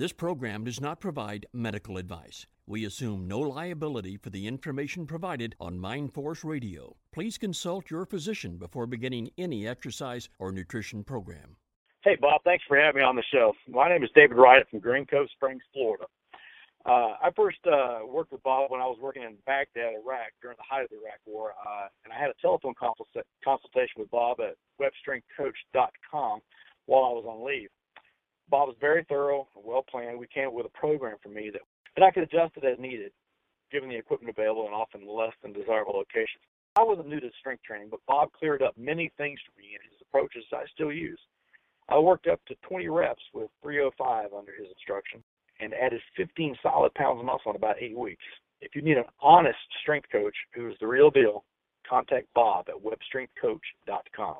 This program does not provide medical advice. We assume no liability for the information provided on MindForce Radio. Please consult your physician before beginning any exercise or nutrition program. Hey, Bob, thanks for having me on the show. My name is David Wright from Green Cove Springs, Florida. Uh, I first uh, worked with Bob when I was working in Baghdad, Iraq, during the height of the Iraq War, uh, and I had a telephone consultation with Bob at webstrengthcoach.com while I was on leave. Bob was very thorough and well planned. We came up with a program for me that, that I could adjust it as needed, given the equipment available and often less than desirable locations. I wasn't new to strength training, but Bob cleared up many things for me, and his approaches I still use. I worked up to 20 reps with 305 under his instruction and added 15 solid pounds of muscle in about eight weeks. If you need an honest strength coach who is the real deal, contact Bob at webstrengthcoach.com.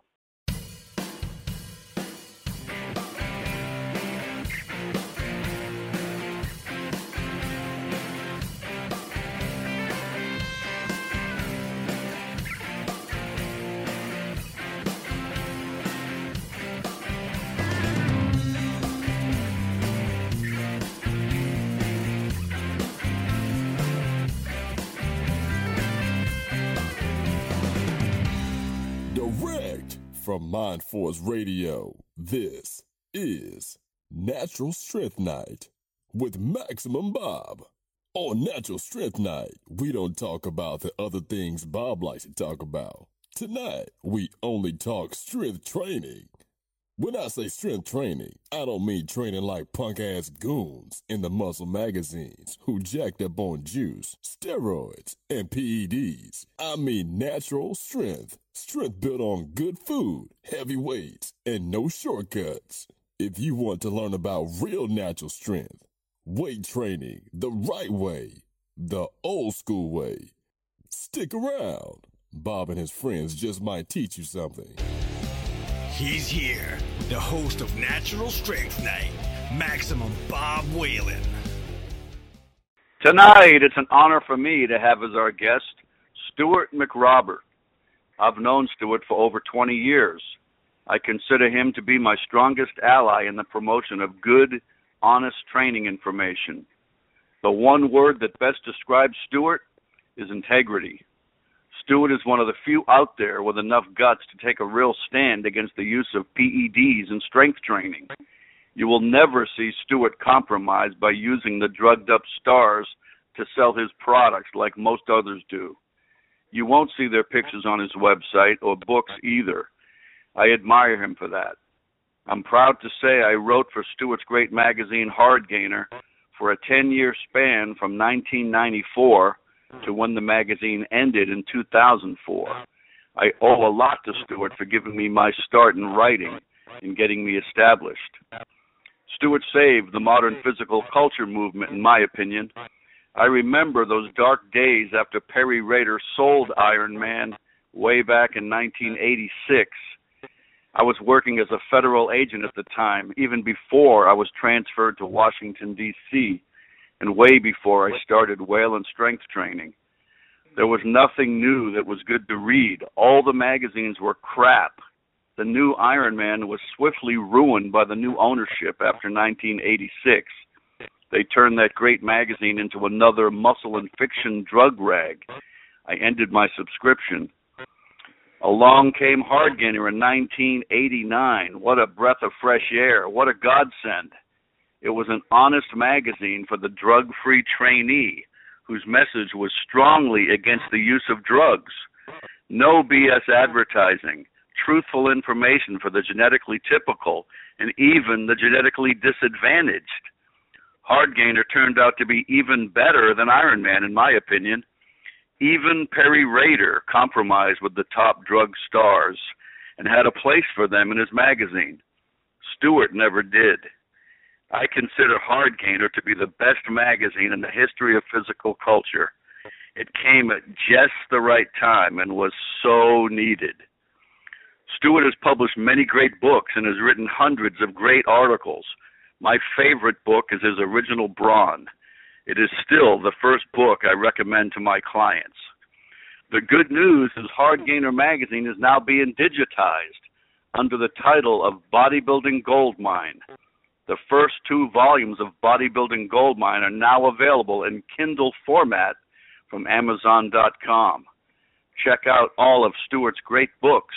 From Mind Force Radio, this is Natural Strength Night with Maximum Bob. On Natural Strength Night, we don't talk about the other things Bob likes to talk about. Tonight, we only talk strength training. When I say strength training, I don't mean training like punk ass goons in the muscle magazines who jacked up on juice, steroids, and PEDs. I mean natural strength. Strength built on good food, heavy weights, and no shortcuts. If you want to learn about real natural strength, weight training the right way, the old school way, stick around. Bob and his friends just might teach you something. He's here, the host of Natural Strength Night, Maximum Bob Whelan. Tonight, it's an honor for me to have as our guest Stuart McRobert. I've known Stuart for over 20 years. I consider him to be my strongest ally in the promotion of good, honest training information. The one word that best describes Stuart is integrity. Stuart is one of the few out there with enough guts to take a real stand against the use of PEDs in strength training. You will never see Stuart compromised by using the drugged up stars to sell his products like most others do. You won't see their pictures on his website or books either. I admire him for that. I'm proud to say I wrote for Stuart's great magazine Hard Gainer for a 10 year span from 1994 to when the magazine ended in 2004. I owe a lot to Stuart for giving me my start in writing and getting me established. Stuart saved the modern physical culture movement, in my opinion. I remember those dark days after Peary Rader sold Iron Man way back in 1986. I was working as a federal agent at the time, even before I was transferred to Washington, D.C and way before I started Whelan strength training. There was nothing new that was good to read. All the magazines were crap. The new Iron Man was swiftly ruined by the new ownership after 1986. They turned that great magazine into another muscle and fiction drug rag. I ended my subscription. Along came Hardgainer in 1989. What a breath of fresh air. What a godsend. It was an honest magazine for the drug free trainee whose message was strongly against the use of drugs. No BS advertising, truthful information for the genetically typical and even the genetically disadvantaged. Hardgainer turned out to be even better than Iron Man, in my opinion. Even Peary Rader compromised with the top drug stars and had a place for them in his magazine. Stuart never did. I consider Hardgainer to be the best magazine in the history of physical culture. It came at just the right time and was so needed. Stuart has published many great books and has written hundreds of great articles. My favorite book is his original Brawn. It is still the first book I recommend to my clients. The good news is Hardgainer magazine is now being digitized under the title of Bodybuilding Goldmine. The first two volumes of Bodybuilding Goldmine are now available in Kindle format from Amazon.com. Check out all of Stuart's great books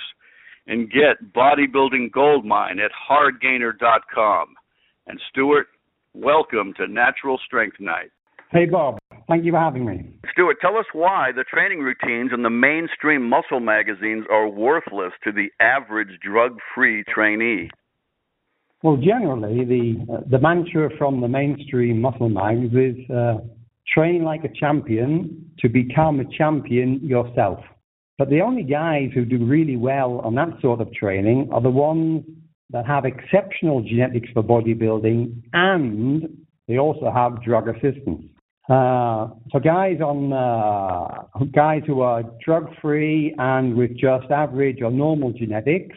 and get Bodybuilding Goldmine at hardgainer.com. And Stuart, welcome to Natural Strength Night. Hey, Bob. Thank you for having me. Stuart, tell us why the training routines in the mainstream muscle magazines are worthless to the average drug-free trainee. Well, generally, the uh, the mantra from the mainstream muscle mags is uh, train like a champion to become a champion yourself. But the only guys who do really well on that sort of training are the ones that have exceptional genetics for bodybuilding and they also have drug assistance. Uh, so guys on uh, guys who are drug free and with just average or normal genetics,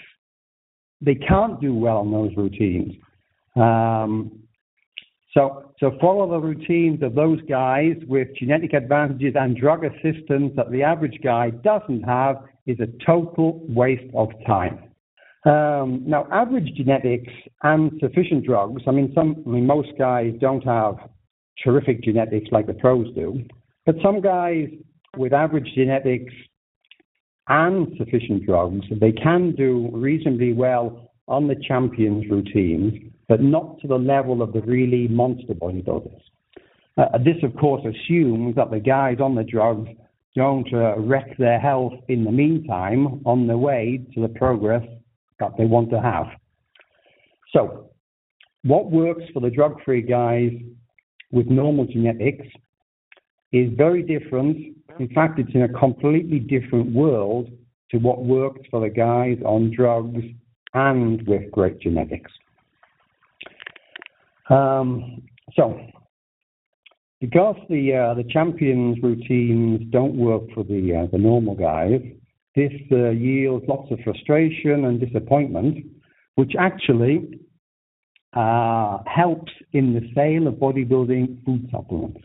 they can't do well on those routines. Um, so, so follow the routines of those guys with genetic advantages and drug assistance that the average guy doesn't have is a total waste of time. Um, now, average genetics and sufficient drugs. I mean, some, I mean, most guys don't have terrific genetics like the pros do, but some guys with average genetics and sufficient drugs, they can do reasonably well on the champions routines but not to the level of the really monster bodybuilders. Uh, this, of course, assumes that the guys on the drugs don't uh, wreck their health in the meantime on the way to the progress that they want to have. So, what works for the drug free guys with normal genetics is very different. In fact, it's in a completely different world to what works for the guys on drugs and with great genetics. Um, so, because the uh, the champions routines don't work for the uh, the normal guys, this uh, yields lots of frustration and disappointment, which actually uh, helps in the sale of bodybuilding food supplements.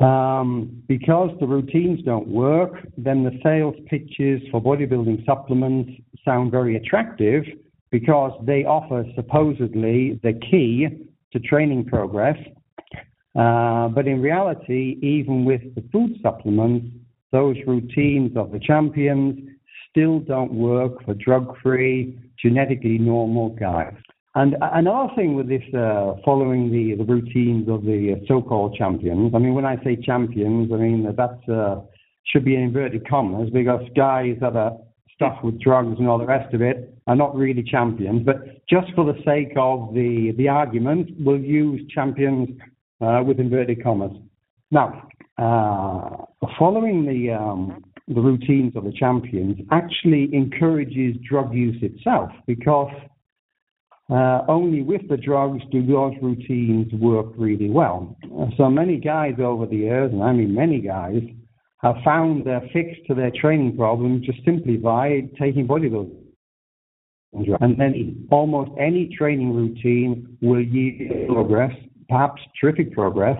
Um, because the routines don't work, then the sales pitches for bodybuilding supplements sound very attractive, because they offer supposedly the key to training progress. Uh, but in reality, even with the food supplements, those routines of the champions still don't work for drug free, genetically normal guys. And another thing with this, uh, following the, the routines of the so called champions, I mean, when I say champions, I mean that uh, should be in inverted commas because guys that are stuffed with drugs and all the rest of it are not really champions. But just for the sake of the, the argument, we'll use champions uh, with inverted commas. Now, uh, following the, um, the routines of the champions actually encourages drug use itself because uh, only with the drugs do those routines work really well. So many guys over the years, and I mean many guys, have found their fix to their training problem just simply by taking bodybuilding. And then almost any training routine will yield progress, perhaps terrific progress,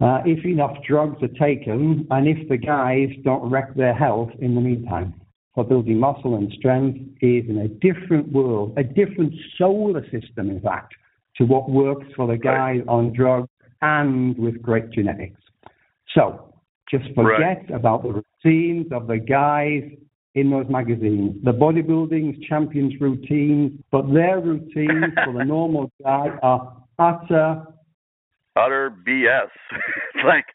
uh, if enough drugs are taken and if the guys don't wreck their health in the meantime. For building muscle and strength is in a different world, a different solar system, in fact, to what works for the guys on drugs and with great genetics. So, just forget right. about the routines of the guys in those magazines. The bodybuilding champions routines, but their routines for the normal guy are utter utter BS. like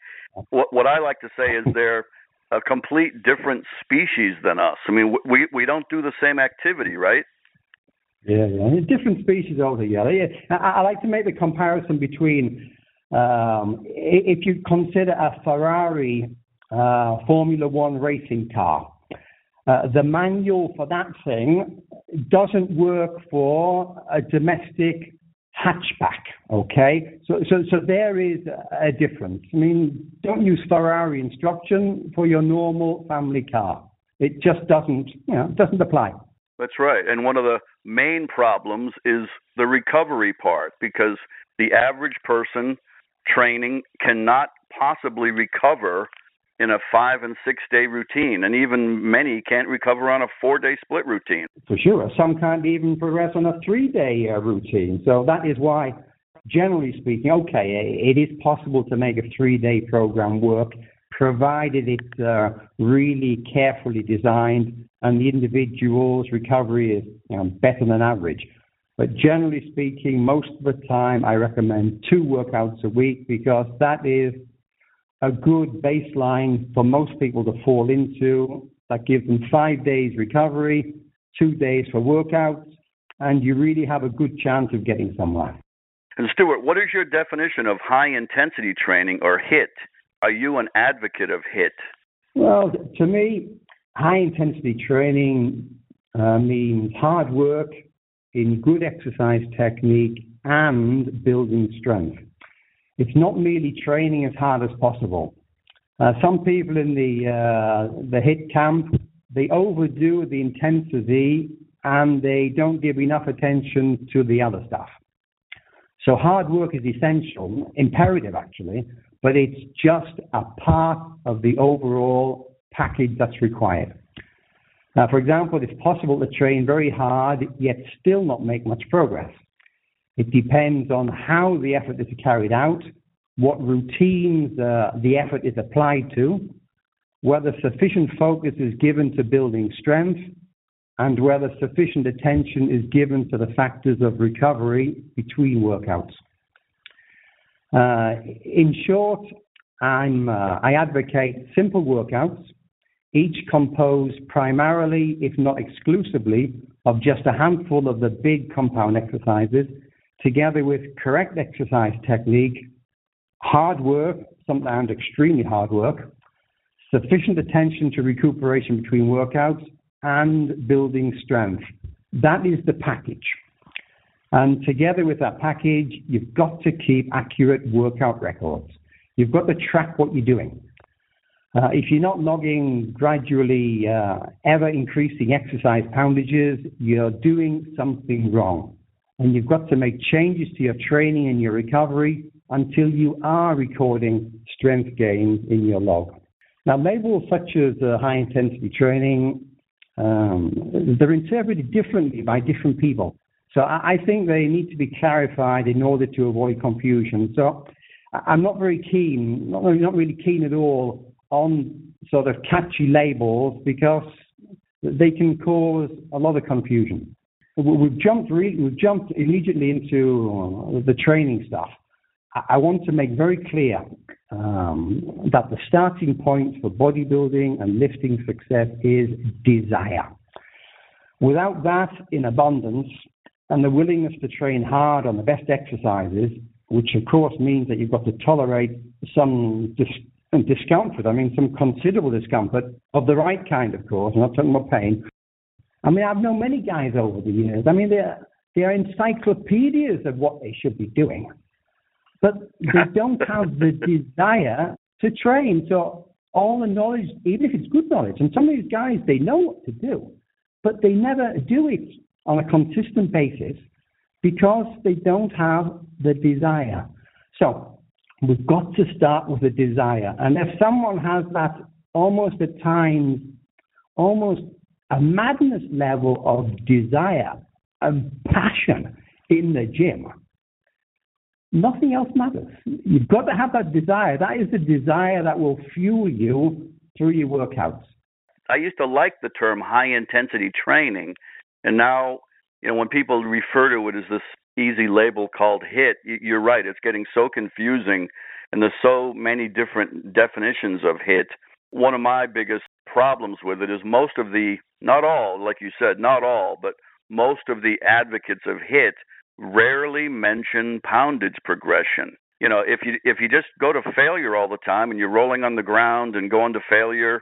what what I like to say is they're a complete different species than us. I mean, we we don't do the same activity, right? Yeah, yeah, different species altogether. Yeah, I, I like to make the comparison between um, if you consider a Ferrari uh, Formula One racing car, uh, the manual for that thing doesn't work for a domestic hatchback. Okay, so so so there is a difference. I mean, don't use Ferrari instruction for your normal family car. It just doesn't, you know, doesn't apply. That's right. And one of the main problems is the recovery part because the average person training cannot possibly recover in a five and six day routine, and even many can't recover on a four day split routine. For sure. Some can't even progress on a three day uh, routine. So that is why, generally speaking, okay, it is possible to make a three day program work provided it's uh, really carefully designed and the individual's recovery is you know, better than average. But generally speaking, most of the time I recommend two workouts a week because that is a good baseline for most people to fall into. That gives them five days recovery, two days for workouts, and you really have a good chance of getting somewhere. And Stuart, what is your definition of high intensity training or HIT? Are you an advocate of HIT? Well, to me, high intensity training uh, means hard work in good exercise technique and building strength. It's not merely training as hard as possible. Uh, some people in the uh, the hit camp they overdo the intensity and they don't give enough attention to the other stuff. So hard work is essential, imperative actually, but it's just a part of the overall package that's required. Now, for example, it's possible to train very hard yet still not make much progress. It depends on how the effort is carried out, what routines uh, the effort is applied to, whether sufficient focus is given to building strength, and whether sufficient attention is given to the factors of recovery between workouts. Uh, in short, uh, I advocate simple workouts each composed primarily, if not exclusively, of just a handful of the big compound exercises, together with correct exercise technique, hard work, sometimes extremely hard work, sufficient attention to recuperation between workouts, and building strength. That is the package. And together with that package, you've got to keep accurate workout records. You've got to track what you're doing. Uh, if you're not logging gradually uh, ever increasing exercise poundages, you're doing something wrong. And you've got to make changes to your training and your recovery until you are recording strength gains in your log. Now, labels such as uh, high intensity training, um, they're interpreted differently by different people. So I, I think they need to be clarified in order to avoid confusion. So I'm not very keen, not, not really keen at all on sort of catchy labels because they can cause a lot of confusion. We've jumped re- we've jumped immediately into the training stuff. I want to make very clear um, that the starting point for bodybuilding and lifting success is desire. Without that in abundance and the willingness to train hard on the best exercises, which of course means that you've got to tolerate some dis- discomfort. I mean, some considerable discomfort of the right kind, of course. I'm not talking about pain. I mean, I've known many guys over the years. I mean, they're they're encyclopedias of what they should be doing, but they don't have the desire to train. So all the knowledge, even if it's good knowledge, and some of these guys they know what to do, but they never do it on a consistent basis because they don't have the desire. So We've got to start with a desire. And if someone has that almost at times, almost a madness level of desire and passion in the gym, nothing else matters. You've got to have that desire. That is the desire that will fuel you through your workouts. I used to like the term high intensity training, and now you know when people refer to it as this easy label called hit, you're right. It's getting so confusing, and there's so many different definitions of hit. One of my biggest problems with it is most of the, not all, like you said, not all, but most of the advocates of hit rarely mention poundage progression. You know, if you if you just go to failure all the time and you're rolling on the ground and going to failure,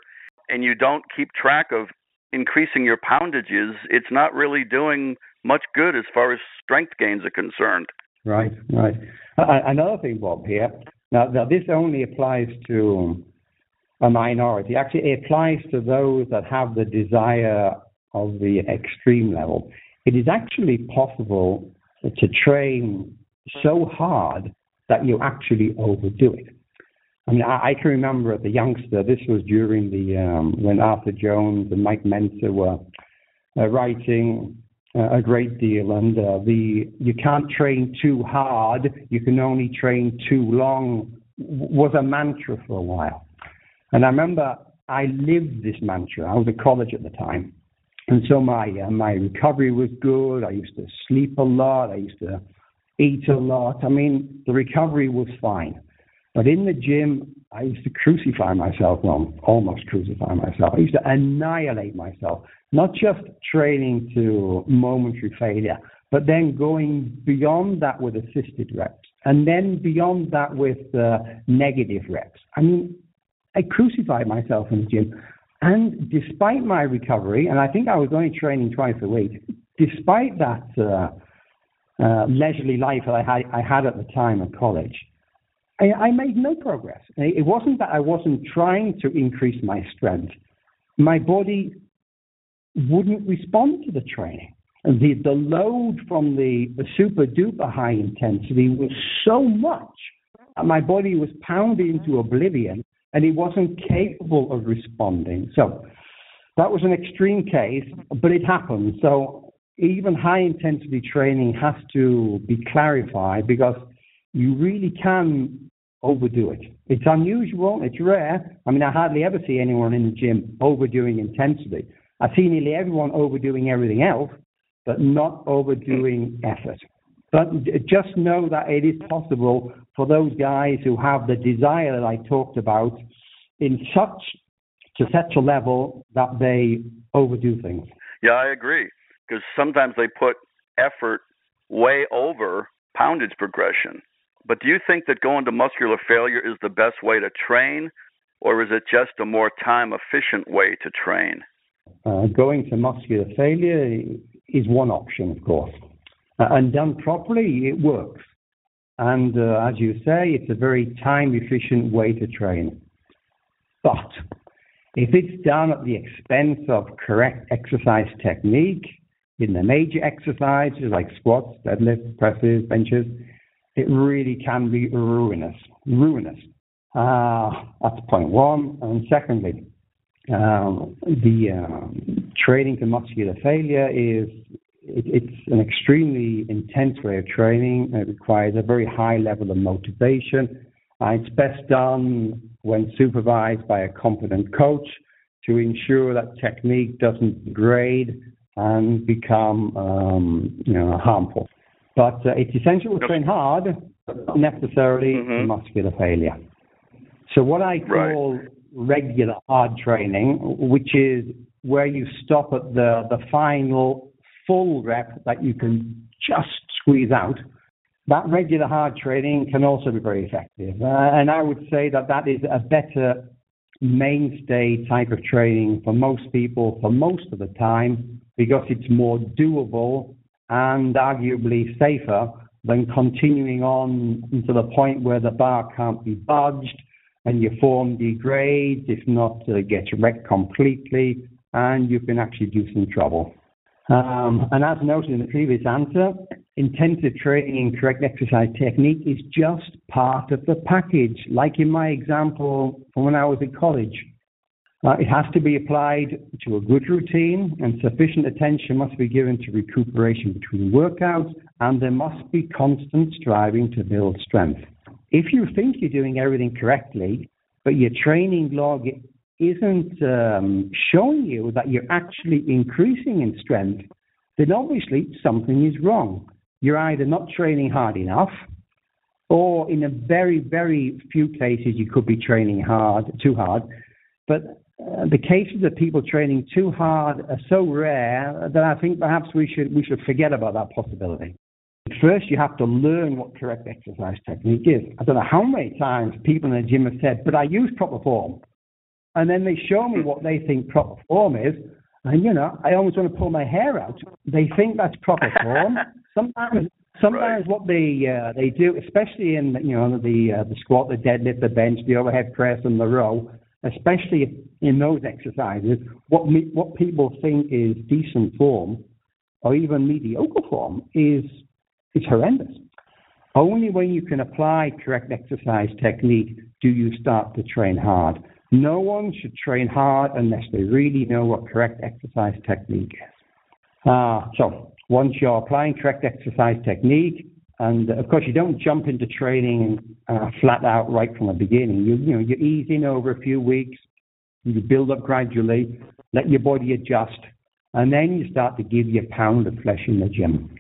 and you don't keep track of increasing your poundages, it's not really doing much good as far as strength gains are concerned. Right, right. Another thing, Bob, here. Now, now this only applies to a minority. Actually, it applies to those that have the desire of the extreme level. It is actually possible to train so hard that you actually overdo it. I mean, I, I can remember as a youngster, this was during the um, when Arthur Jones and Mike Mentzer were uh, writing uh, a great deal, and uh, the you can't train too hard, you can only train too long was a mantra for a while. And I remember I lived this mantra. I was at college at the time, and so my uh, my recovery was good. I used to sleep a lot. I used to eat a lot. I mean, the recovery was fine. But in the gym, I used to crucify myself, well, almost crucify myself. I used to annihilate myself, not just training to momentary failure, but then going beyond that with assisted reps, and then beyond that with uh, negative reps. I mean, I crucified myself in the gym. And despite my recovery, and I think I was only training twice a week, despite that uh, uh, leisurely life that I had, I had at the time at college, I, I made no progress. It wasn't that I wasn't trying to increase my strength. My body wouldn't respond to the training. The, the load from the, the super duper high intensity was so much my body was pounded into oblivion and he wasn't capable of responding. So that was an extreme case, but it happened. So even high intensity training has to be clarified because you really can overdo it. It's unusual, it's rare. I mean, I hardly ever see anyone in the gym overdoing intensity. I see nearly everyone overdoing everything else, but not overdoing effort. But just know that it is possible for those guys who have the desire that I talked about in such to such a level that they overdo things. Yeah, I agree. Because sometimes they put effort way over poundage progression. But do you think that going to muscular failure is the best way to train, or is it just a more time efficient way to train? Uh, going to muscular failure is one option, of course. Uh, and done properly, it works. And uh, as you say, it's a very time efficient way to train. But if it's done at the expense of correct exercise technique in the major exercises like squats, deadlifts, presses, benches, it really can be ruinous. Ruinous. Uh, that's point one. And secondly, um, the um, training to muscular failure is it, it's an extremely intense way of training. It requires a very high level of motivation. Uh, it's best done when supervised by a competent coach to ensure that technique doesn't degrade and become um, you know, harmful. But uh, it's essential to train hard, but not necessarily mm-hmm. muscular failure. So what I call right. regular hard training, which is where you stop at the, the final full rep that you can just squeeze out, that regular hard training can also be very effective. Uh, and I would say that that is a better mainstay type of training for most people for most of the time because it's more doable and arguably safer than continuing on to the point where the bar can't be budged and your form degrades, if not uh, gets wrecked completely, and you can actually do some trouble. Um, and as noted in the previous answer, intensive training in correct exercise technique is just part of the package, like in my example from when I was at college. Uh, it has to be applied to a good routine, and sufficient attention must be given to recuperation between workouts, and there must be constant striving to build strength. If you think you're doing everything correctly, but your training log isn't um, showing you that you're actually increasing in strength, then obviously something is wrong. You're either not training hard enough, or in a very, very few cases, you could be training hard, too hard. But uh, the cases of people training too hard are so rare that I think perhaps we should we should forget about that possibility. First, you have to learn what correct exercise technique is. I don't know how many times people in the gym have said, "But I use proper form," and then they show me what they think proper form is, and you know, I almost want to pull my hair out. They think that's proper form. sometimes, sometimes right. what they uh, they do, especially in you know the uh, the squat, the deadlift, the bench, the overhead press, and the row, especially in those exercises, what me, what people think is decent form or even mediocre form is is horrendous. Only when you can apply correct exercise technique do you start to train hard. No one should train hard unless they really know what correct exercise technique is. Uh, so once you're applying correct exercise technique, and of course you don't jump into training uh, flat out right from the beginning. You, you know you ease in over a few weeks, you build up gradually, let your body adjust, and then you start to give your pound of flesh in the gym.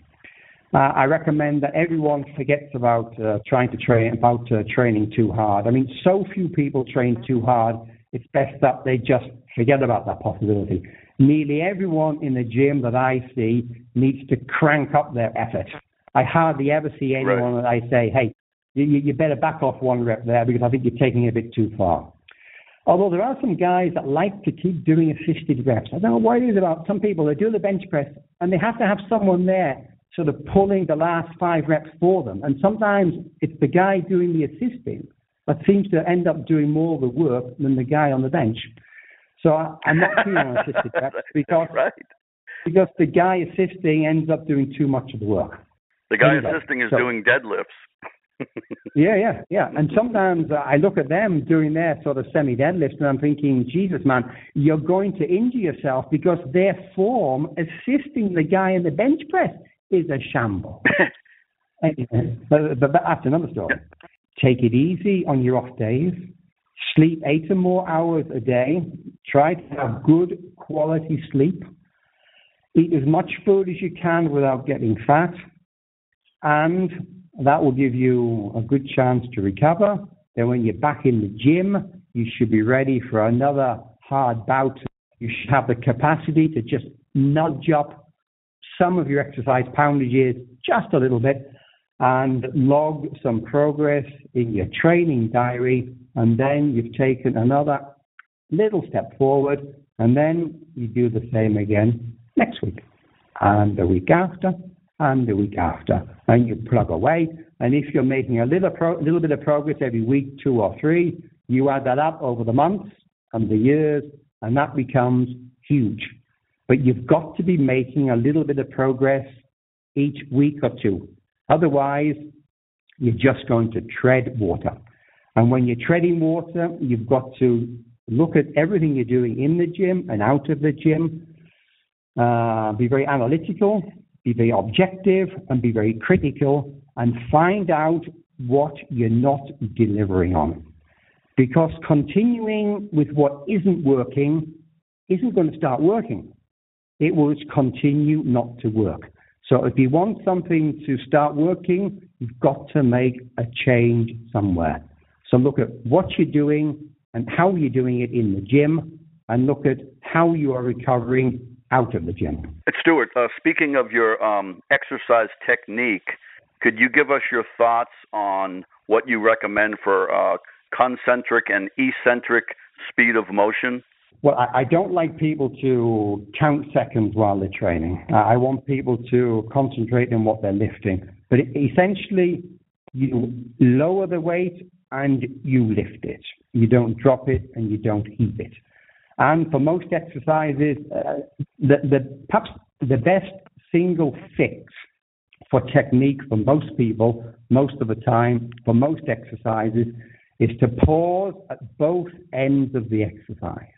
Uh, I recommend that everyone forgets about uh, trying to train about uh, training too hard. I mean, so few people train too hard. It's best that they just forget about that possibility. Nearly everyone in the gym that I see needs to crank up their effort. I hardly ever see anyone right. that I say, "Hey, you, you better back off one rep there because I think you're taking it a bit too far." Although there are some guys that like to keep doing assisted reps. I don't know what it is about some people. They do the bench press and they have to have someone there sort of pulling the last five reps for them. And sometimes it's the guy doing the assisting that seems to end up doing more of the work than the guy on the bench. So I, am not keen on assisted reps because, right. because the guy assisting ends up doing too much of the work. The guy anyway, assisting is so, doing deadlifts yeah, yeah, yeah. And sometimes I look at them doing their sort of semi deadlifts and I'm thinking, Jesus, man, you're going to injure yourself because their form assisting the guy in the bench press is a shamble. but, but that's another story. Take it easy on your off days. Sleep eight or more hours a day. Try to have good quality sleep. Eat as much food as you can without getting fat. And that will give you a good chance to recover. Then when you're back in the gym, you should be ready for another hard bout. You should have the capacity to just nudge up some of your exercise poundages just a little bit and log some progress in your training diary. And then you've taken another little step forward. And then you do the same again next week and the week after and the week after. And you plug away. And if you're making a little, pro- little bit of progress every week, two or three, you add that up over the months and the years, and that becomes huge. But you've got to be making a little bit of progress each week or two. Otherwise, you're just going to tread water. And when you're treading water, you've got to look at everything you're doing in the gym and out of the gym. Uh, be very analytical be very objective and be very critical and find out what you're not delivering on. Because continuing with what isn't working isn't going to start working. It will continue not to work. So if you want something to start working, you've got to make a change somewhere. So look at what you're doing and how you're doing it in the gym and look at how you are recovering out of the gym. Stuart, uh, speaking of your um, exercise technique, could you give us your thoughts on what you recommend for uh, concentric and eccentric speed of motion? Well, I, I don't like people to count seconds while they're training. Uh, I want people to concentrate on what they're lifting. But it, essentially, you lower the weight and you lift it. You don't drop it and you don't heap it. And for most exercises, uh, the, the, perhaps the best single fix for technique for most people, most of the time, for most exercises, is to pause at both ends of the exercise.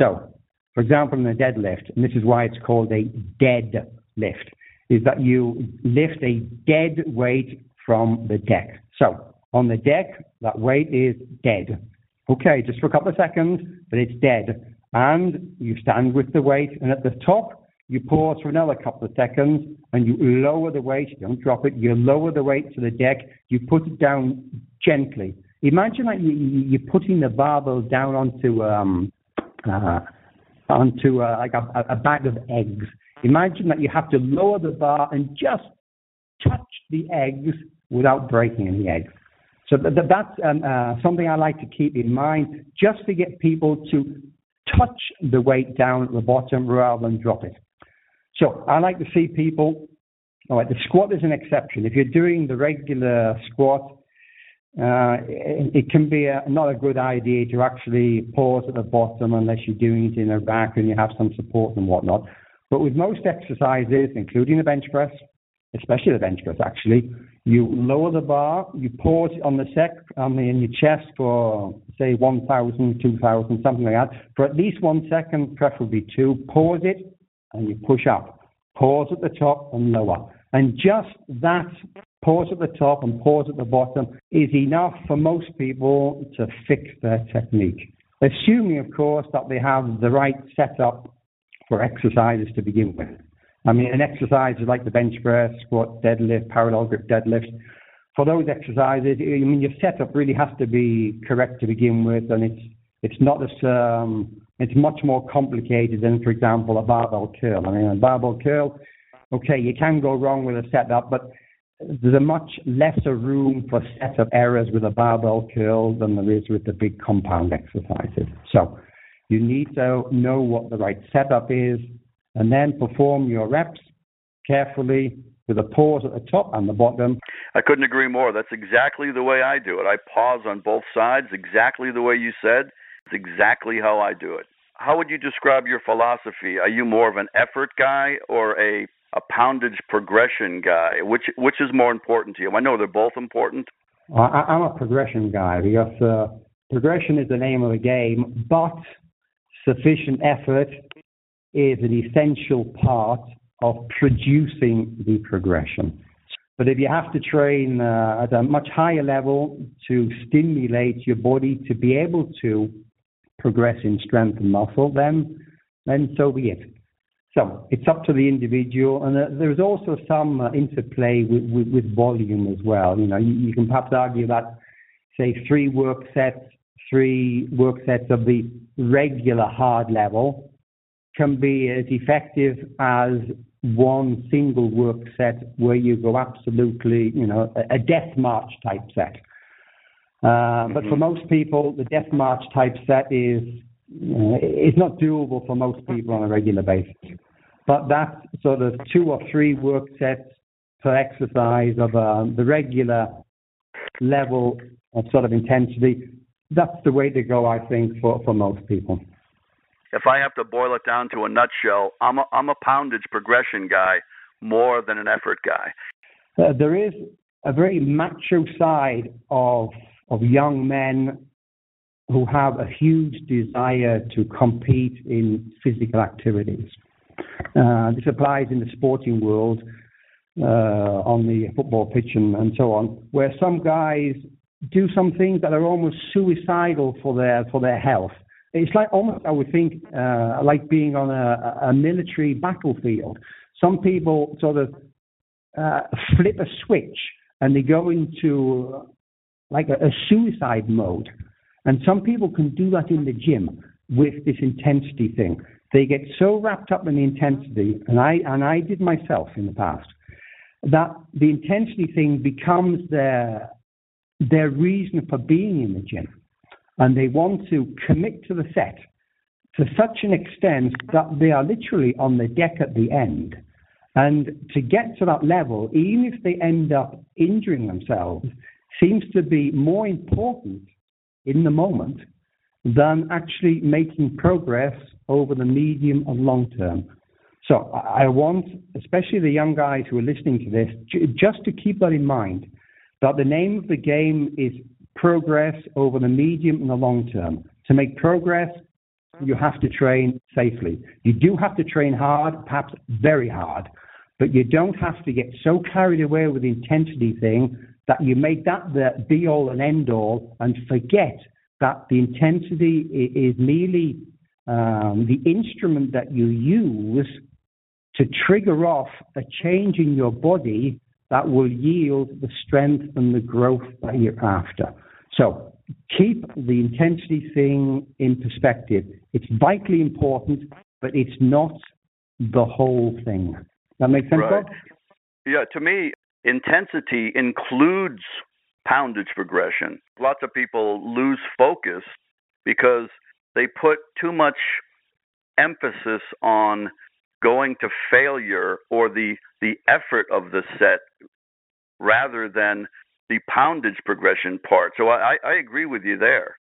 So, for example, in a deadlift, and this is why it's called a dead lift, is that you lift a dead weight from the deck. So, on the deck, that weight is dead. Okay, just for a couple of seconds, but it's dead. And you stand with the weight, and at the top, you pause for another couple of seconds, and you lower the weight. Don't drop it. You lower the weight to the deck. You put it down gently. Imagine like you, you're putting the barbell down onto um, uh, onto uh, like a, a bag of eggs. Imagine that you have to lower the bar and just touch the eggs without breaking any eggs. So that's um, uh, something I like to keep in mind, just to get people to touch the weight down at the bottom rather than drop it. So I like to see people. All right, the squat is an exception. If you're doing the regular squat, Uh, it, it, can be a, not a good idea to actually pause at the bottom unless you're doing it in a rack and you have some support and whatnot. But with most exercises, including the bench press, especially the bench press actually, You lower the bar, you pause on the sec, on the, in your chest for, say, 1,000, 2,000, something like that, for at least one second, preferably two. Pause it, and you push up. Pause at the top and lower. And just that pause at the top and pause at the bottom is enough for most people to fix their technique. Assuming, of course, that they have the right setup for exercises to begin with. I mean, an exercise like the bench press, squat, deadlift, parallel grip deadlift. For those exercises, I mean, your setup really has to be correct to begin with, and it's it's not as um, it's much more complicated than, for example, a barbell curl. I mean, a barbell curl, okay, you can go wrong with a setup, but there's a much lesser room for setup errors with a barbell curl than there is with the big compound exercises. So you need to know what the right setup is, and then perform your reps carefully with a pause at the top and the bottom. I couldn't agree more. That's exactly the way I do it. I pause on both sides, exactly the way you said. It's exactly how I do it. How would you describe your philosophy? Are you more of an effort guy or a a poundage progression guy? Which which is more important to you? I know they're both important. I, I'm a progression guy because uh, progression is the name of the game, but sufficient effort is an essential part of producing the progression. But if you have to train uh, at a much higher level to stimulate your body to be able to progress in strength and muscle, then then so be it. So it's up to the individual, and uh, there's also some uh, interplay with, with, with, volume as well. You know, you, you, can perhaps argue that, say, three work sets, three work sets of the regular hard level can be as effective as one single work set where you go absolutely, you know, a, death march type set. Uh, mm-hmm. But for mm-hmm. most people, the death march type set is is not doable for most people on a regular basis. But that sort of two or three work sets per exercise of uh, the regular level of sort of intensity, that's the way to go, I think, for, for most people if I have to boil it down to a nutshell, I'm a, I'm a poundage progression guy more than an effort guy. Uh, there is a very macho side of of young men who have a huge desire to compete in physical activities. Uh, this applies in the sporting world, uh, on the football pitch and, and so on, where some guys do some things that are almost suicidal for their for their health. It's like almost, I would think, uh, like being on a, a, military battlefield. Some people sort of uh, flip a switch and they go into like a, a suicide mode. And some people can do that in the gym with this intensity thing. They get so wrapped up in the intensity, and I and I did myself in the past, that the intensity thing becomes their their reason for being in the gym and they want to commit to the set to such an extent that they are literally on the deck at the end. And to get to that level, even if they end up injuring themselves, seems to be more important in the moment than actually making progress over the medium and long term. So I want, especially the young guys who are listening to this, just to keep that in mind that the name of the game is progress over the medium and the long term. To make progress, you have to train safely. You do have to train hard, perhaps very hard, but you don't have to get so carried away with the intensity thing that you make that the be all and end all and forget that the intensity is merely um, the instrument that you use to trigger off a change in your body that will yield the strength and the growth that you're after. So keep the intensity thing in perspective. It's vitally important, but it's not the whole thing. That makes sense, right. Bob? Yeah, to me, intensity includes poundage progression. Lots of people lose focus because they put too much emphasis on going to failure or the the effort of the set rather than the poundage progression part. So I, I agree with you there.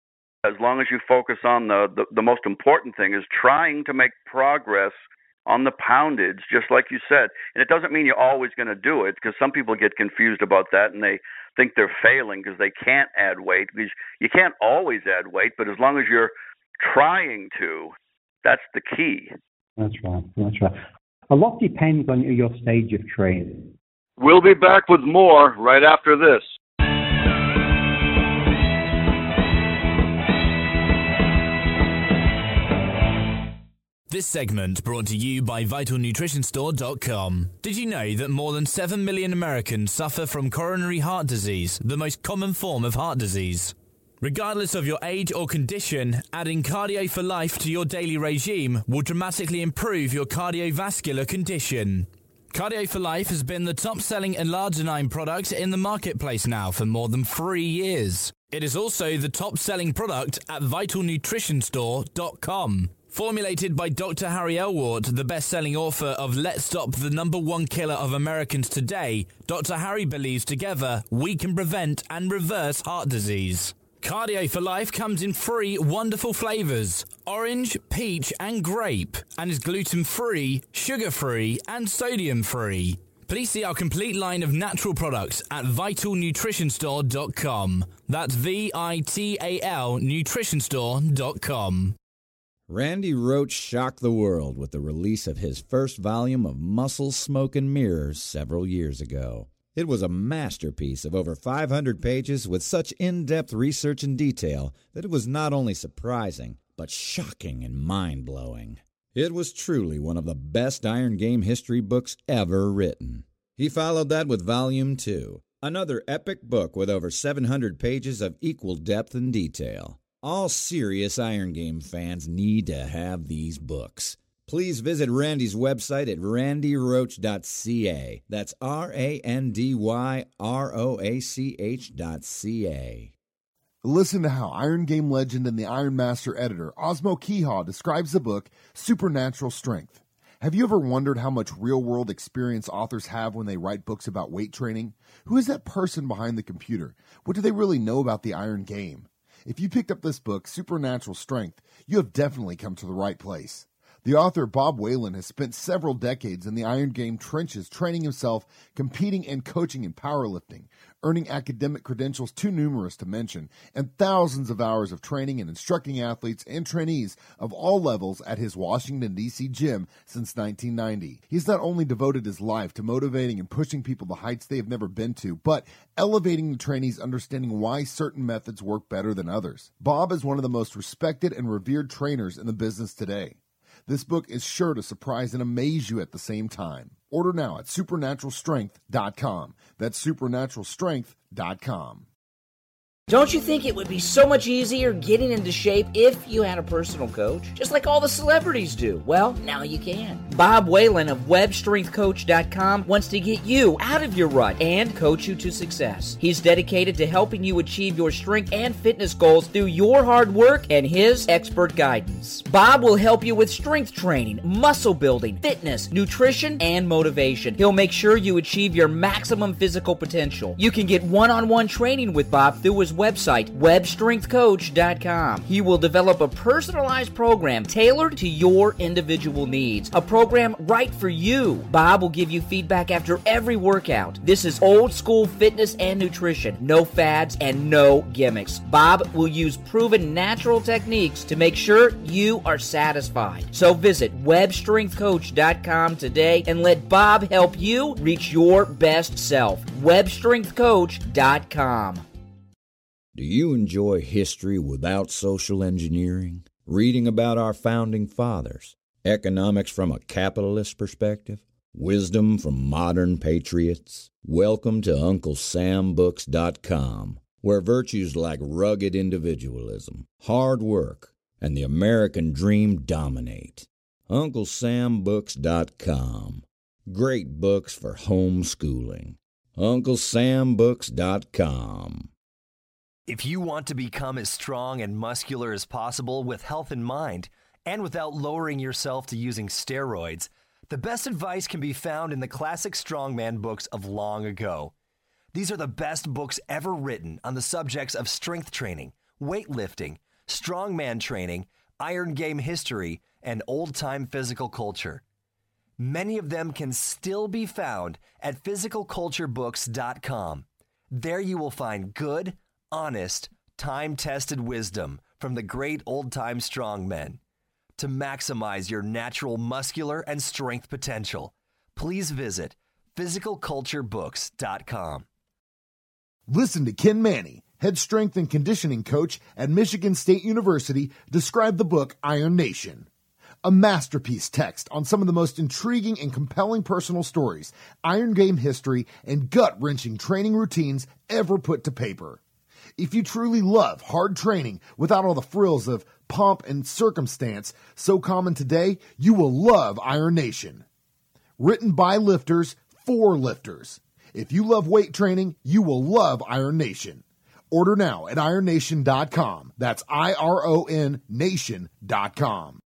As long as you focus on the, the, the most important thing is trying to make progress on the poundage, just like you said. And it doesn't mean you're always going to do it because some people get confused about that and they think they're failing because they can't add weight. Because you can't always add weight, but as long as you're trying to, that's the key. That's right. That's right. A lot depends on your stage of training. We'll be back with more right after this. This segment brought to you by VitalNutritionStore.com. Did you know that more than 7 million Americans suffer from coronary heart disease, the most common form of heart disease? Regardless of your age or condition, adding Cardio for Life to your daily regime will dramatically improve your cardiovascular condition. Cardio for Life has been the top selling L-arginine product in the marketplace now for more than three years. It is also the top selling product at VitalNutritionStore.com. Formulated by Dr. Harry Elwood, the best selling author of Let's Stop the Number One Killer of Americans Today, Dr. Harry believes together we can prevent and reverse heart disease. Cardio for Life comes in three wonderful flavors orange, peach, and grape, and is gluten free, sugar free, and sodium free. Please see our complete line of natural products at vitalnutritionstore.com. That's V I T A L nutritionstore.com. Randy Roach shocked the world with the release of his first volume of Muscle, Smoke, and Mirrors several years ago. It was a masterpiece of over 500 pages with such in depth research and detail that it was not only surprising, but shocking and mind blowing. It was truly one of the best Iron Game history books ever written. He followed that with Volume 2, another epic book with over 700 pages of equal depth and detail. All serious Iron Game fans need to have these books. Please visit Randy's website at randyroach.ca. That's R A N D Y R O A C H.ca. Listen to how Iron Game legend and the Iron Master editor Osmo Kiiha describes the book Supernatural Strength. Have you ever wondered how much real world experience authors have when they write books about weight training? Who is that person behind the computer? What do they really know about the Iron Game? If you picked up this book, Supernatural Strength, you have definitely come to the right place. The author Bob Whelan has spent several decades in the Iron Game trenches training himself, competing and coaching in powerlifting, earning academic credentials too numerous to mention, and thousands of hours of training and instructing athletes and trainees of all levels at his Washington, D.C. gym since 1990. He's not only devoted his life to motivating and pushing people to heights they have never been to, but elevating the trainees' understanding why certain methods work better than others. Bob is one of the most respected and revered trainers in the business today. This book is sure to surprise and amaze you at the same time. Order now at supernaturalstrength.com. That's supernaturalstrength.com. Don't you think it would be so much easier getting into shape if you had a personal coach? Just like all the celebrities do. Well, now you can. Bob Whelan of WebStrengthCoach.com wants to get you out of your rut and coach you to success. He's dedicated to helping you achieve your strength and fitness goals through your hard work and his expert guidance. Bob will help you with strength training, muscle building, fitness, nutrition, and motivation. He'll make sure you achieve your maximum physical potential. You can get one on one training with Bob through his website, webstrengthcoach.com. He will develop a personalized program tailored to your individual needs, a program right for you. Bob will give you feedback after every workout. This is old school fitness and nutrition, no fads and no gimmicks. Bob will use proven natural techniques to make sure you are satisfied. So visit webstrengthcoach.com today and let Bob help you reach your best self. webstrengthcoach.com. Do you enjoy history without social engineering? Reading about our founding fathers? Economics from a capitalist perspective? Wisdom from modern patriots? Welcome to UncleSamBooks.com, where virtues like rugged individualism, hard work, and the American dream dominate. UncleSamBooks.com. Great books for homeschooling. UncleSamBooks.com. If you want to become as strong and muscular as possible with health in mind, and without lowering yourself to using steroids, the best advice can be found in the classic strongman books of long ago. These are the best books ever written on the subjects of strength training, weightlifting, strongman training, iron game history, and old time physical culture. Many of them can still be found at physicalculturebooks.com. There you will find good, honest, time tested wisdom from the great old time strongmen. To maximize your natural muscular and strength potential, please visit physicalculturebooks.com. Listen to Ken Mannie, head strength and conditioning coach at Michigan State University, describe the book Iron Nation. A masterpiece text on some of the most intriguing and compelling personal stories, Iron Game history, and gut wrenching training routines ever put to paper. If you truly love hard training without all the frills of pomp and circumstance so common today, you will love Iron Nation. Written by lifters for lifters. If you love weight training, you will love Iron Nation. Order now at ironnation.com. That's I R O N nation.com.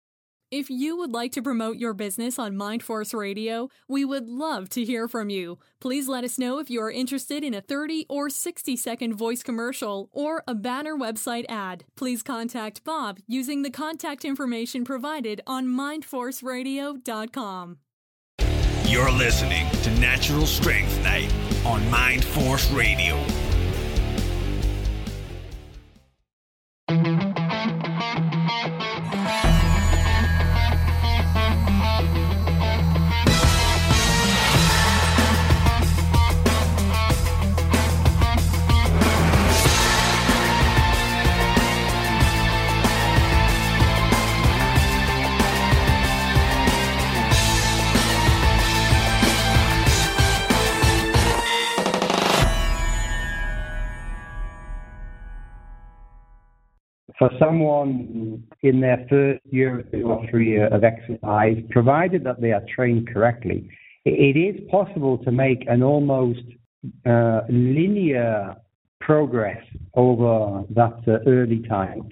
If you would like to promote your business on Mindforce Radio, we would love to hear from you. Please let us know if you are interested in a 30 or 60 second voice commercial or a banner website ad. Please contact Bob using the contact information provided on mindforceradio.com. You're listening to Natural Strength Night on Mind Force Radio. For someone in their first year or three year of exercise, provided that they are trained correctly, it is possible to make an almost uh, linear progress over that uh, early time.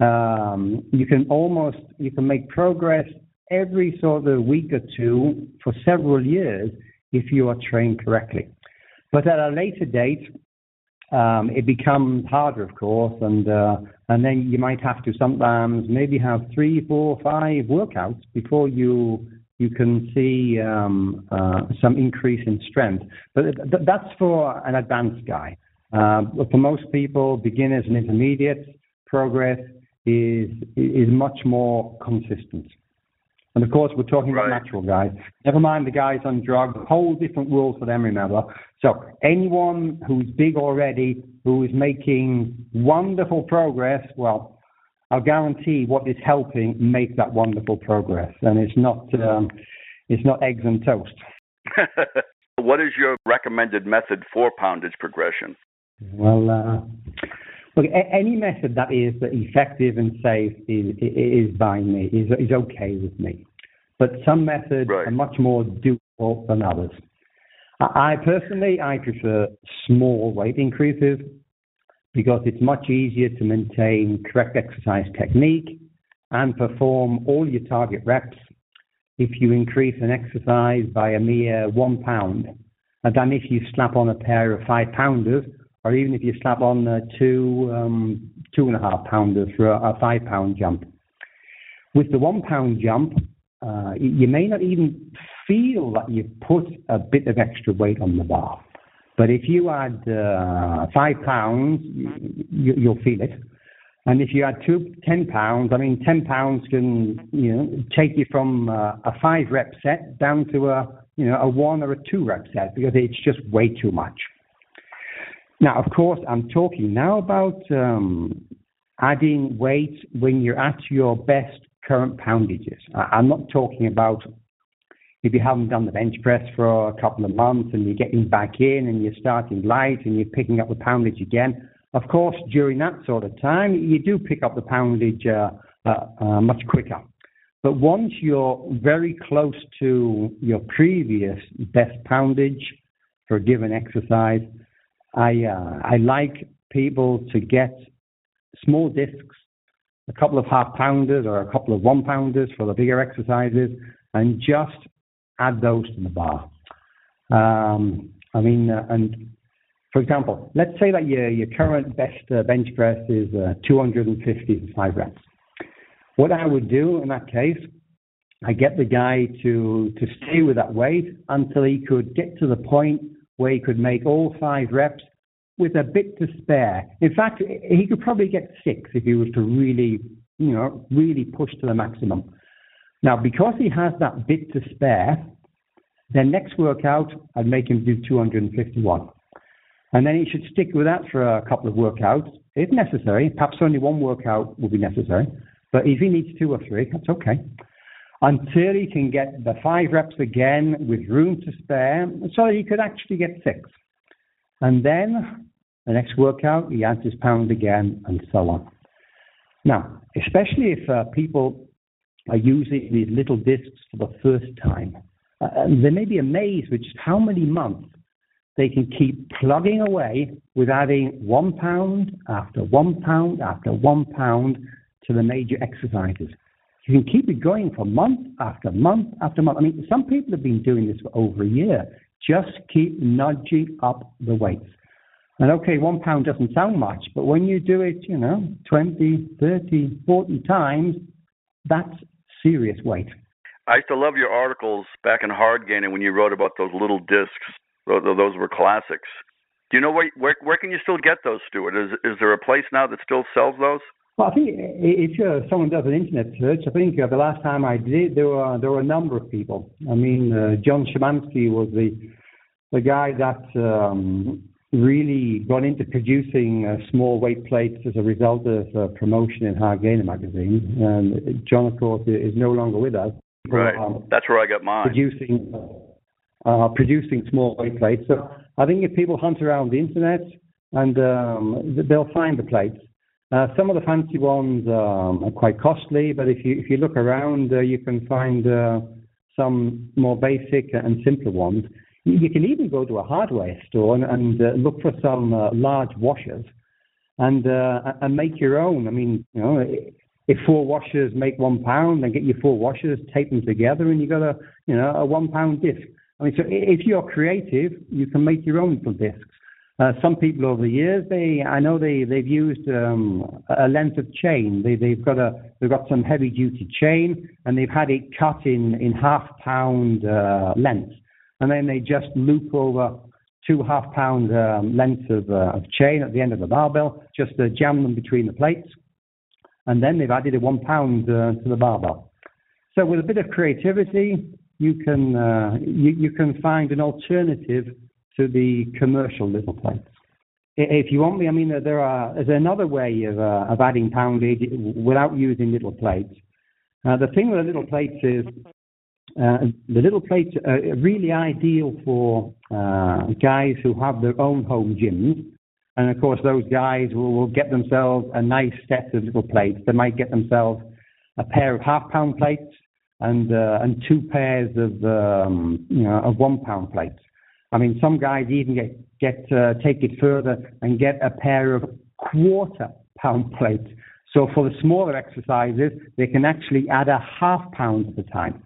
Um, you can almost you can make progress every sort of week or two for several years if you are trained correctly. But at a later date, um, it becomes harder, of course, and uh, and then you might have to sometimes maybe have three, four, five workouts before you you can see um, uh, some increase in strength. But th- that's for an advanced guy. Uh, for most people, beginners and intermediates, progress is is much more consistent. And of course, we're talking right. about natural guys. Never mind the guys on drugs. Whole different rules for them. Remember. So anyone who's big already, who is making wonderful progress, well, I'll guarantee what is helping make that wonderful progress, and it's not um, it's not eggs and toast. what is your recommended method for poundage progression? Well, uh, look, any method that is effective and safe is is by me is is okay with me, but some methods right. are much more doable than others. I personally, I prefer small weight increases because it's much easier to maintain correct exercise technique and perform all your target reps if you increase an exercise by a mere one pound and than if you slap on a pair of five pounders or even if you slap on uh, two um, two and a half pounders for a, a five pound jump. With the one pound jump, uh, you may not even feel that you've put a bit of extra weight on the bar. But if you add uh, five pounds, you, you'll feel it. And if you add two, 10 pounds, I mean, 10 pounds can, you know, take you from uh, a five rep set down to a, you know, a one or a two rep set because it's just way too much. Now, of course, I'm talking now about um, adding weight when you're at your best current poundages. I'm not talking about if you haven't done the bench press for a couple of months and you're getting back in and you're starting light and you're picking up the poundage again. Of course, during that sort of time, you do pick up the poundage uh, uh, uh, much quicker. But once you're very close to your previous best poundage for a given exercise, I uh, I like people to get small discs a couple of half pounders or a couple of one pounders for the bigger exercises and just add those to the bar. Um, I mean, uh, and for example, let's say that your, your current best uh, bench press is uh, 255 reps. What I would do in that case, I get the guy to, to stay with that weight until he could get to the point where he could make all five reps with a bit to spare. In fact, he could probably get six if he was to really, you know, really push to the maximum. Now, because he has that bit to spare, then next workout, I'd make him do 251. And then he should stick with that for a couple of workouts, if necessary. Perhaps only one workout will be necessary. But if he needs two or three, that's okay. Until he can get the five reps again with room to spare, so he could actually get six. And then the next workout, he adds his pound again, and so on. Now, especially if uh, people are using these little discs for the first time, uh, they may be amazed with just how many months they can keep plugging away with adding one pound after one pound after one pound to the major exercises. You can keep it going for month after month after month. I mean, some people have been doing this for over a year. Just keep nudging up the weights. And okay, one pound doesn't sound much, but when you do it, you know, 20, 30, 40 times, that's serious weight. I used to love your articles back in Hardgainer when you wrote about those little discs. Those were classics. Do you know where where, where can you still get those, Stuart? Is is there a place now that still sells those? Well, I think if uh, someone does an internet search, I think uh, the last time I did, there were there were a number of people. I mean, uh, John Shemansky was the the guy that um, really got into producing uh, small weight plates as a result of uh, promotion in Hardgainer magazine. And John, of course, is no longer with us. Right. Um, That's where I got mine. Producing uh, producing small weight plates. So I think if people hunt around the internet, and um, they'll find the plates. Uh, some of the fancy ones um, are quite costly, but if you if you look around, uh, you can find uh, some more basic and simpler ones. You can even go to a hardware store and, and uh, look for some uh, large washers and uh, and make your own. I mean, you know, if four washers make one pound, then get your four washers, tape them together, and you got a you know a one pound disc. I mean, so if you're creative, you can make your own little discs. Uh, some people over the years, they I know they they've used um, a length of chain. They they've got a they've got some heavy duty chain, and they've had it cut in in half pound uh, lengths, and then they just loop over two half pound um, lengths of, uh, of chain at the end of the barbell, just to jam them between the plates, and then they've added a one pound uh, to the barbell. So with a bit of creativity, you can uh, you, you can find an alternative to the commercial little plates. If you want me, I mean, there are there's another way of uh, of adding poundage without using little plates. Uh, the thing with the little plates is uh, the little plates are really ideal for uh, guys who have their own home gyms. And of course, those guys will, will get themselves a nice set of little plates. They might get themselves a pair of half pound plates and uh, and two pairs of um, you know of one pound plates. I mean, some guys even get get uh, take it further and get a pair of quarter pound plates. So for the smaller exercises, they can actually add a half pound at a time.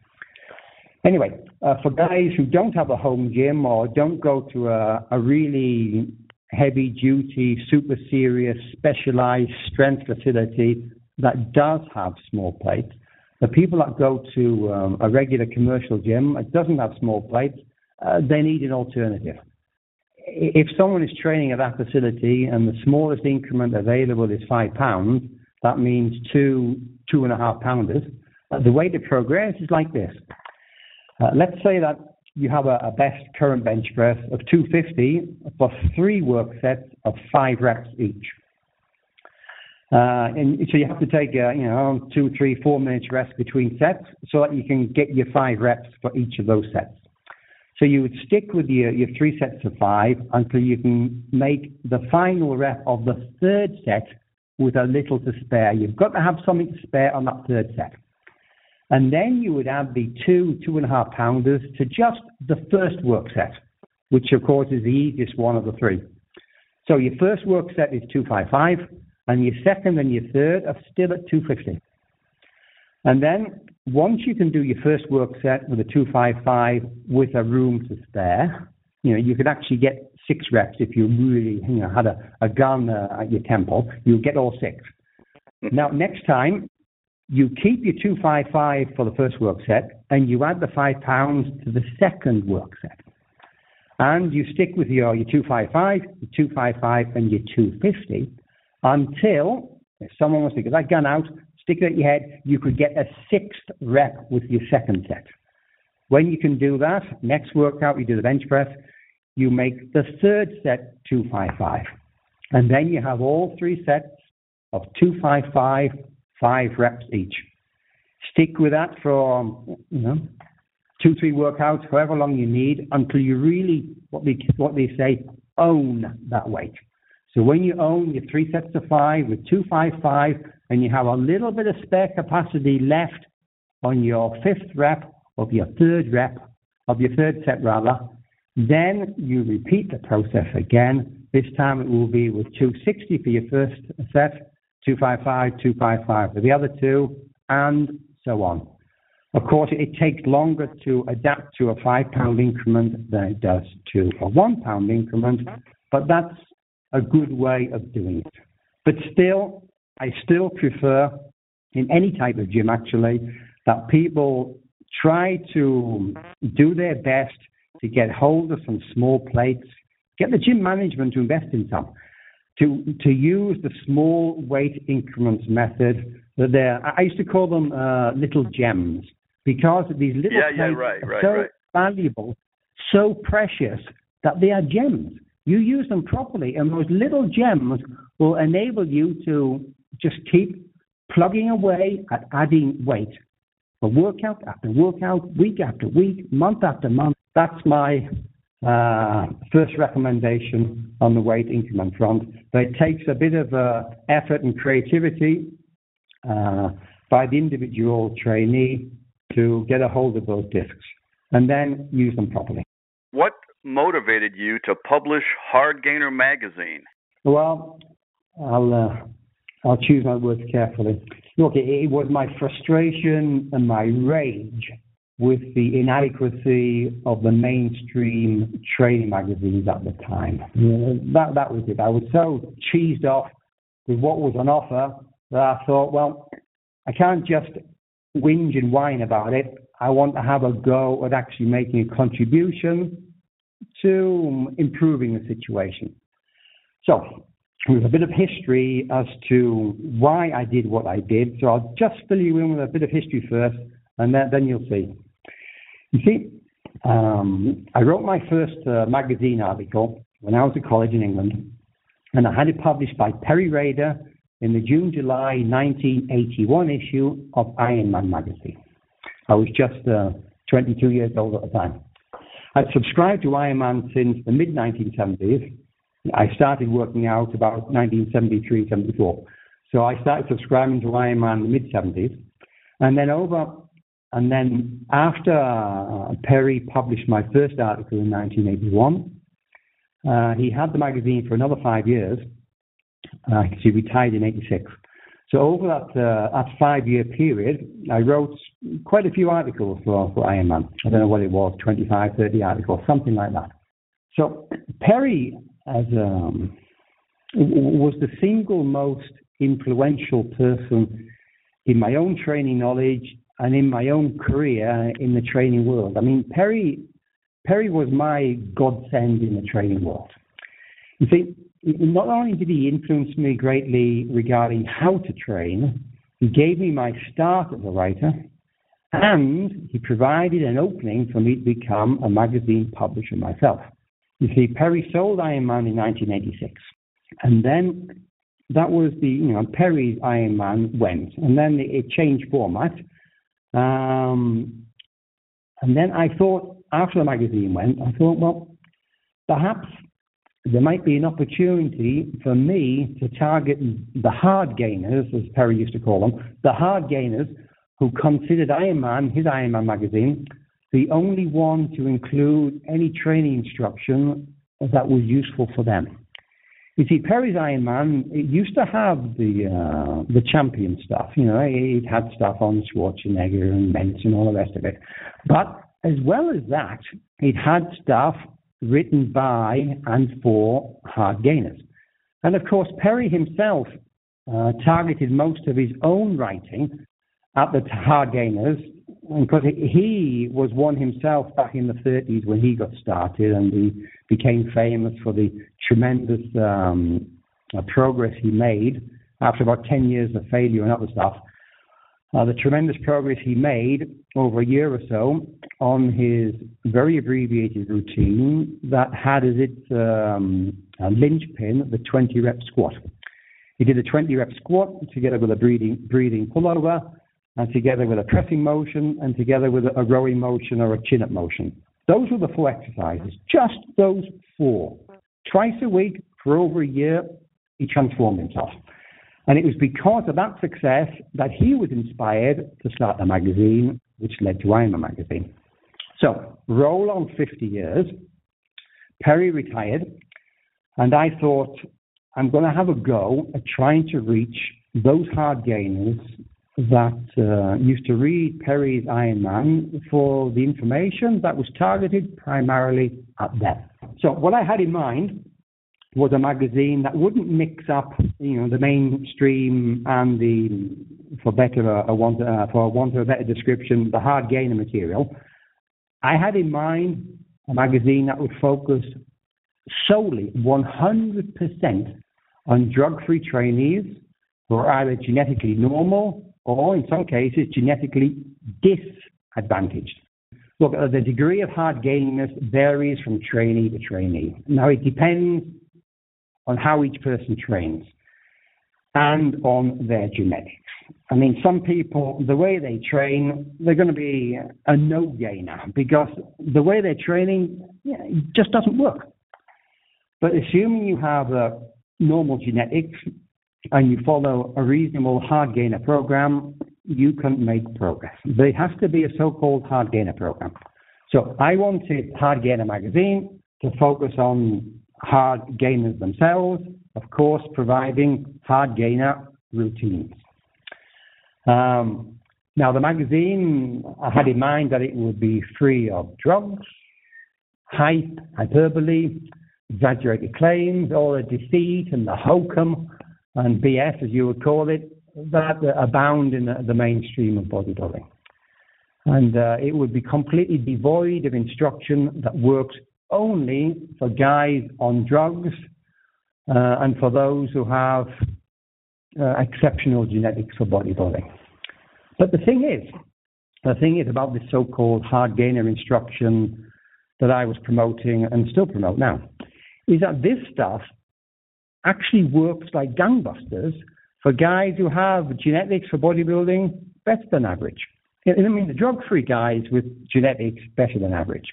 Anyway, uh, for guys who don't have a home gym or don't go to a, a really heavy duty, super serious, specialized strength facility that does have small plates, the people that go to um, a regular commercial gym that doesn't have small plates, uh, they need an alternative. If someone is training at that facility and the smallest increment available is five pounds, that means two two and a half pounders. Uh, the way to progress is like this. Uh, let's say that you have a, a, best current bench press of 250 plus three work sets of five reps each. Uh, and so you have to take, you know, two, three, four minutes rest between sets so that you can get your five reps for each of those sets. So you would stick with your, your three sets of five until you can make the final rep of the third set with a little to spare. You've got to have something to spare on that third set. And then you would add the two, two and a half pounders to just the first work set, which of course is the easiest one of the three. So your first work set is 255, and your second and your third are still at 250. And then once you can do your first work set with a 255 with a room to spare, you know, you could actually get six reps if you really, you know, had a, a gun uh, at your temple. You'll get all 6 mm-hmm. Now, next time, you keep your 255 for the first work set and you add the five pounds to the second work set. And you stick with your, your 255, your 255, and your 250 until if someone wants to get that gun out, stick it at your head, you could get a sixth rep with your second set. When you can do that, next workout, you do the bench press, you make the third set 255. And then you have all three sets of 255, five reps each. Stick with that for, you know, two, three workouts, however long you need, until you really, what they, what they say, own that weight. So when you own your three sets of five with 255, and you have a little bit of spare capacity left on your fifth rep of your third rep, of your third set rather, then you repeat the process again. This time it will be with 260 for your first set, 255, 255 for the other two, and so on. Of course, it takes longer to adapt to a five pound increment than it does to a one pound increment, but that's a good way of doing it. But still, I still prefer in any type of gym actually that people try to do their best to get hold of some small plates, get the gym management to invest in some, to to use the small weight increments method. That they're, I used to call them uh, little gems because these little Yeah, yeah, plates right, are right, so right. valuable, so precious that they are gems. You use them properly, and those little gems will enable you to just keep plugging away at adding weight. For workout after workout, week after week, month after month. That's my uh, first recommendation on the weight increment front. But it takes a bit of uh, effort and creativity uh, by the individual trainee to get a hold of those discs and then use them properly. What motivated you to publish Hard Gainer magazine? Well, I'll uh, I'll choose my words carefully. Look, it, it was my frustration and my rage with the inadequacy of the mainstream training magazines at the time. Know, that that was it. I was so cheesed off with what was on offer that I thought, well, I can't just whinge and whine about it. I want to have a go at actually making a contribution to improving the situation. So, with a bit of history as to why I did what I did. So I'll just fill you in with a bit of history first, and then, then you'll see. You see, um, I wrote my first uh, magazine article when I was at college in England, and I had it published by Peary Rader in the June July 1981 issue of Iron Man magazine. I was just uh, 22 years old at the time. I'd subscribed to Iron Man since the mid 1970s. I started working out about 1973, 74. So I started subscribing to Iron Man in the mid 70s. And then over, and then after uh, Peary published my first article in 1981, uh, he had the magazine for another five years. Uh, he retired in 86. So over that, uh, that five-year period, I wrote quite a few articles for, for Iron Man. I don't know what it was, 25, 30 articles, something like that. So Peary as um, was the single most influential person in my own training knowledge and in my own career in the training world. I mean, Peary Peary was my godsend in the training world. You see, not only did he influence me greatly regarding how to train, he gave me my start as a writer, and he provided an opening for me to become a magazine publisher myself. You see, Peary sold Iron Man in 1986, and then that was the, you know, Peary's Iron Man went, and then it changed format. Um, and then I thought, after the magazine went, I thought, well, perhaps there might be an opportunity for me to target the hard gainers, as Peary used to call them, the hard gainers who considered Iron Man, his Iron Man magazine, the only one to include any training instruction that was useful for them. You see, Peary's Iron Man it used to have the uh, the champion stuff. You know, it had stuff on Schwarzenegger and Mentz and all the rest of it. But as well as that, it had stuff written by and for hard gainers. And of course, Peary himself uh, targeted most of his own writing at the hard gainers because he was one himself back in the 30s when he got started, and he became famous for the tremendous um, uh, progress he made after about 10 years of failure and other stuff. Uh, the tremendous progress he made over a year or so on his very abbreviated routine that had as its um, linchpin the 20 rep squat. He did a 20 rep squat together with a breathing, breathing pullover and together with a pressing motion and together with a rowing motion or a chin up motion. Those were the four exercises, just those four. Twice a week for over a year, he transformed himself. And it was because of that success that he was inspired to start a magazine, which led to Ironman magazine. So, roll on 50 years. Peary retired, and I thought, I'm going to have a go at trying to reach those hard gainers that uh, used to read Peary's Iron Man for the information that was targeted primarily at them. So what I had in mind was a magazine that wouldn't mix up, you know, the mainstream and the, for better a, want, uh, for want of a better description, the hard gainer material. I had in mind a magazine that would focus solely 100% on drug-free trainees who are either genetically normal or in some cases genetically disadvantaged. Look, the degree of hard gaininess varies from trainee to trainee. Now, it depends on how each person trains and on their genetics. I mean, some people, the way they train, they're going to be a no gainer because the way they're training yeah, just doesn't work. But assuming you have a normal genetics and you follow a reasonable hard gainer program, you can make progress. There has to be a so-called hard gainer program. So I wanted Hard Gainer magazine to focus on hard gainers themselves, of course, providing hard gainer routines. Um, now, the magazine, I had in mind that it would be free of drugs, hype, hyperbole, exaggerated claims, or a deceit and the hokum and BS, as you would call it, that abound in the, mainstream of bodybuilding. And uh, it would be completely devoid of instruction that works only for guys on drugs uh, and for those who have uh, exceptional genetics for bodybuilding. But the thing is, the thing is about this so-called hard gainer instruction that I was promoting and still promote now, is that this stuff actually works like gangbusters for guys who have genetics for bodybuilding better than average. I mean, the drug-free guys with genetics better than average.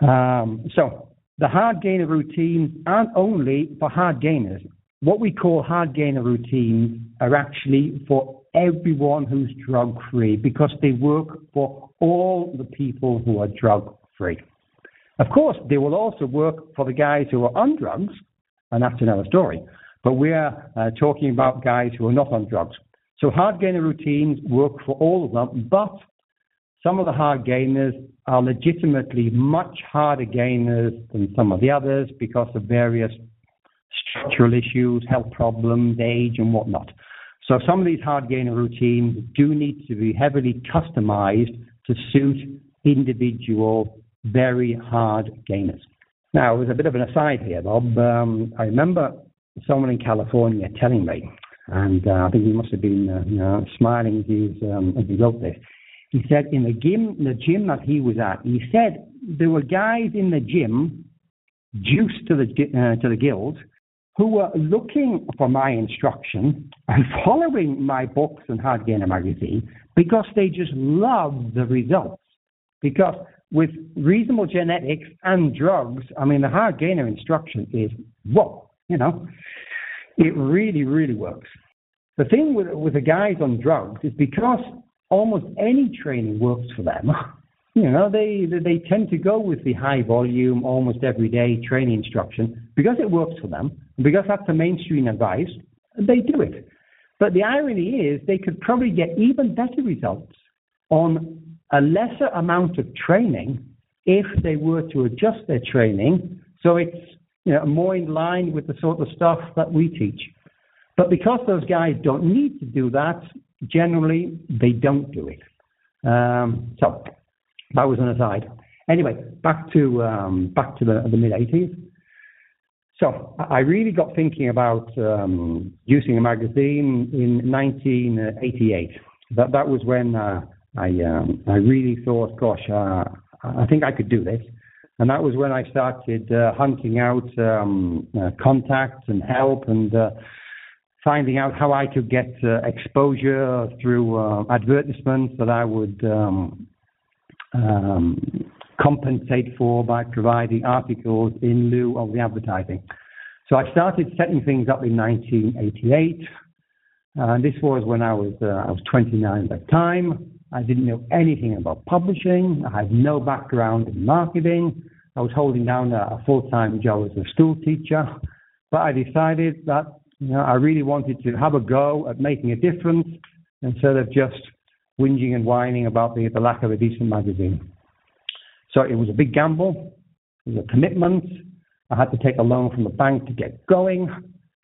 Um, so the hard gainer routines aren't only for hard gainers. What we call hard gainer routines are actually for everyone who's drug-free because they work for all the people who are drug-free. Of course, they will also work for the guys who are on drugs and that's another story. But we're uh, talking about guys who are not on drugs. So hard gainer routines work for all of them, but some of the hard gainers are legitimately much harder gainers than some of the others because of various structural issues, health problems, age, and whatnot. So some of these hard gainer routines do need to be heavily customized to suit individual, very hard gainers. Now, there's a bit of an aside here, Bob. Um, I remember someone in California telling me, and uh, I think he must have been uh, you know, smiling as, he, um, as he wrote this. He said in the gym, the gym that he was at, he said there were guys in the gym, juiced to the uh, to the gills, who were looking for my instruction and following my books and Hard Gainer magazine because they just loved the results. Because with reasonable genetics and drugs, I mean, the hard gainer instruction is whoa, you know, it really, really works. The thing with, with the guys on drugs is because almost any training works for them. You know, they, they tend to go with the high volume, almost everyday training instruction because it works for them, because that's the mainstream advice, they do it. But the irony is they could probably get even better results on a lesser amount of training if they were to adjust their training so it's you know, more in line with the sort of stuff that we teach. But because those guys don't need to do that, generally they don't do it. Um, so that was an aside. Anyway, back to um, back to the, the mid 80s. So I really got thinking about um, using a magazine in 1988. That that was when uh, I um, I really thought, gosh, uh, I think I could do this. And that was when I started uh, hunting out um, uh, contacts and help and uh, finding out how I could get uh, exposure through uh, advertisements that I would um, um, compensate for by providing articles in lieu of the advertising. So I started setting things up in 1988. Uh, this was when I was I was 29 at the time. I didn't know anything about publishing. I had no background in marketing. I was holding down a, a full-time job as a school teacher, but I decided that you know, I really wanted to have a go at making a difference instead of just whinging and whining about the, the lack of a decent magazine. So it was a big gamble. It was a commitment. I had to take a loan from the bank to get going.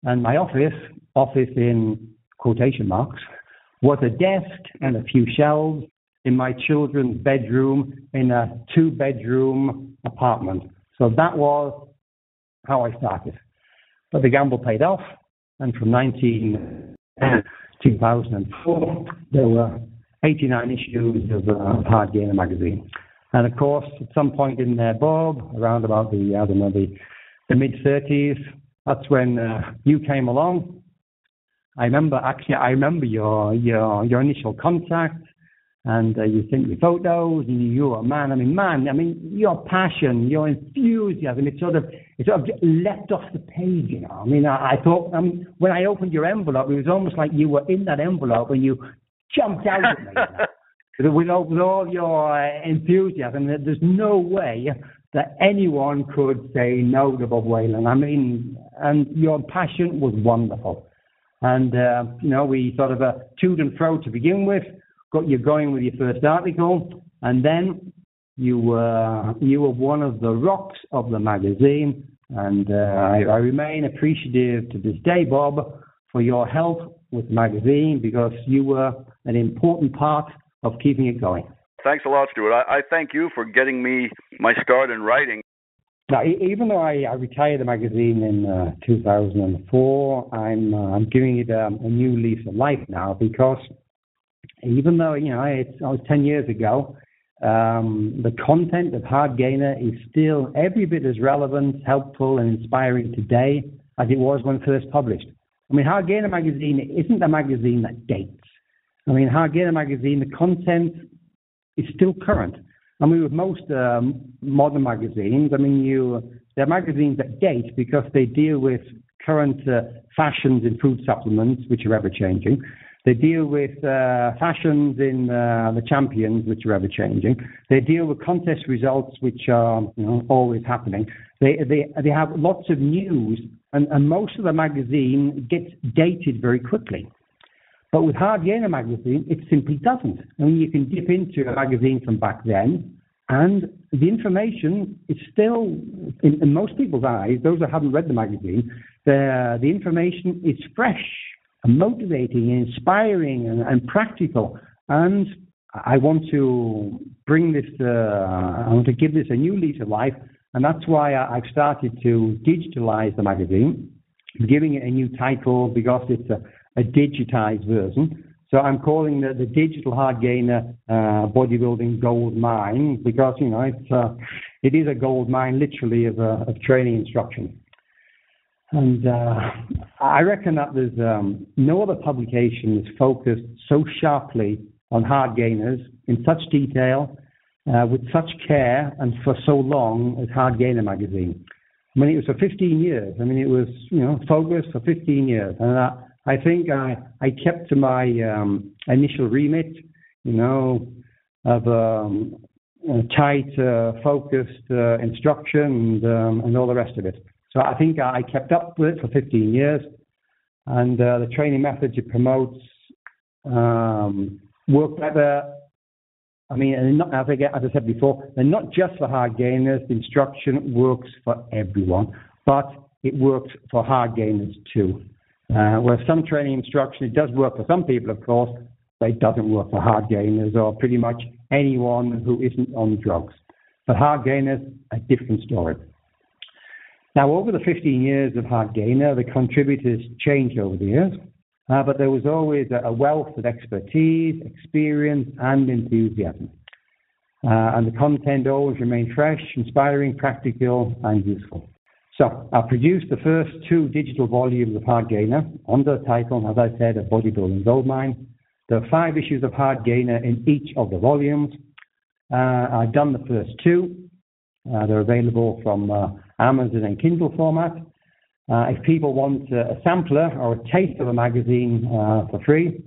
And my office, office in quotation marks, was a desk and a few shelves in my children's bedroom in a two bedroom apartment. So that was how I started. But the gamble paid off. And from 19, 2004, there were 89 issues of uh, Hardgainer magazine. And of course, at some point in there, Bob, around about the, I don't know, the, the mid 30s, that's when uh, you came along. I remember, actually, I remember your, your, your initial contact and uh, you sent me photos and you were a man. I mean, man, I mean, your passion, your enthusiasm, it sort of, it sort of leapt off the page, you know. I mean, I, I thought, I mean, when I opened your envelope, it was almost like you were in that envelope and you jumped out at me. You know? with, all, with all your uh, enthusiasm, there's no way that anyone could say no to Bob Whelan. I mean, and your passion was wonderful. And, uh, you know, we sort of uh, toed and fro to begin with, got you going with your first article, and then you were, you were one of the rocks of the magazine. And uh, I, I remain appreciative to this day, Bob, for your help with the magazine because you were an important part of keeping it going. Thanks a lot, Stuart. I, I thank you for getting me my start in writing. Now, even though I, I retired the magazine in uh, 2004, I'm uh, I'm giving it um, a new lease of life now because even though you know it's I was 10 years ago, um, the content of Hardgainer is still every bit as relevant, helpful, and inspiring today as it was when first published. I mean, Hardgainer magazine isn't a magazine that dates. I mean, Hardgainer magazine, the content is still current. I mean, with most um, modern magazines, I mean, you they're magazines that date because they deal with current uh, fashions in food supplements, which are ever changing. They deal with uh, fashions in uh, the champions, which are ever changing. They deal with contest results, which are you know, always happening. They, they, they have lots of news, and, and most of the magazine gets dated very quickly. But with Hardgainer magazine, it simply doesn't. I mean, you can dip into a magazine from back then, and the information is still, in, in most people's eyes, those that haven't read the magazine, the, the information is fresh and motivating and inspiring and, and practical. And I want to bring this, uh, I want to give this a new lease of life. And that's why I, I've started to digitalize the magazine, giving it a new title because it's a a digitized version. So I'm calling the, the digital Hardgainer uh, bodybuilding gold mine because you know it's uh, it is a gold mine literally of, uh, of training instruction. And uh, I reckon that there's um, no other publication that's focused so sharply on Hardgainers in such detail, uh, with such care, and for so long as Hardgainer magazine. I mean, it was for 15 years. I mean, it was you know focused for 15 years, and that I think I, I kept to my um, initial remit, you know, of um, tight, uh, focused uh, instruction and, um, and all the rest of it. So I think I kept up with it for 15 years. And uh, the training methods it promotes um, work better. I mean, not, as, I, as I said before, they're not just for Hardgainers. The instruction works for everyone, but it works for Hardgainers too. Uh, where some training instruction, it does work for some people, of course, it doesn't work for hard gainers or pretty much anyone who isn't on drugs. But hard gainers, a different story. Now, over the 15 years of Hard Gainer, the contributors changed over the years, uh, but there was always a wealth of expertise, experience, and enthusiasm. Uh, and the content always remained fresh, inspiring, practical, and useful. So I produced the first two digital volumes of Hard Gainer under the title, as I said, of Bodybuilding Goldmine. There are five issues of Hard Gainer in each of the volumes. Uh, I've done the first two. Uh, they're available from uh, Amazon and Kindle format. Uh, if people want a sampler or a taste of a magazine uh, for free,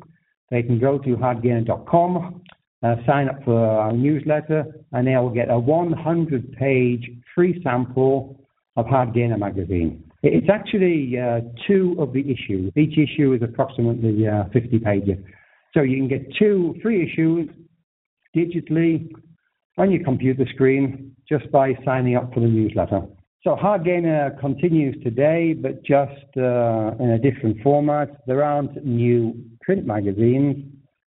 they can go to hardgainer.com, uh, sign up for our newsletter, and they will get a 100 page free sample of Hard Gainer magazine. It's actually uh, two of the issues. Each issue is approximately uh, 50 pages. So you can get two free issues digitally on your computer screen just by signing up for the newsletter. So Hard Gainer continues today, but just uh, in a different format. There aren't new print magazines,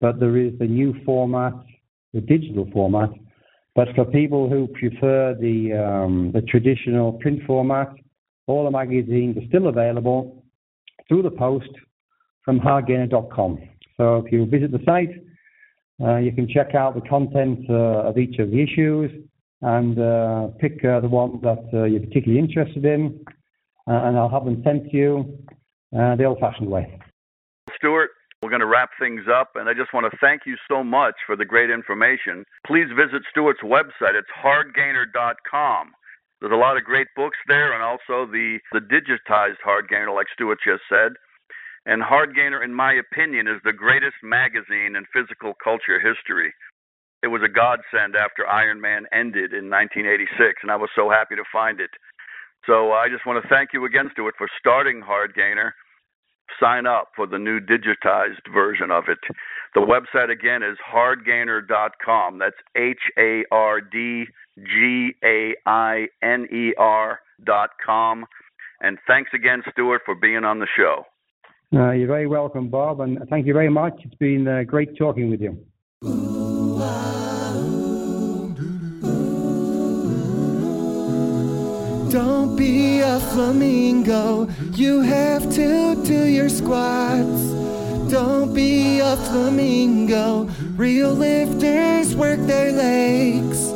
but there is the new format, the digital format, but for people who prefer the, um, the traditional print format, all the magazines are still available through the post from hardgainer.com. So if you visit the site, uh, you can check out the content uh, of each of the issues and uh, pick uh, the one that uh, you're particularly interested in, uh, and I'll have them sent to you the old-fashioned way. Stuart, we're going to wrap things up, and I just want to thank you so much for the great information. Please visit Stuart's website. It's hardgainer.com. There's a lot of great books there, and also the, the digitized Hard Gainer, like Stuart just said. And Hard Gainer, in my opinion, is the greatest magazine in physical culture history. It was a godsend after Iron Man ended in 1986, and I was so happy to find it. So uh, I just want to thank you again, Stuart, for starting Hard Gainer sign up for the new digitized version of it. The website again is hardgainer.com. That's H A R D G A I N E R.com. And thanks again, Stuart, for being on the show. Uh, you're very welcome, Bob, and thank you very much. It's been uh, great talking with you. Don't be a flamingo, you have to do your squats. Don't be a flamingo, real lifters work their legs.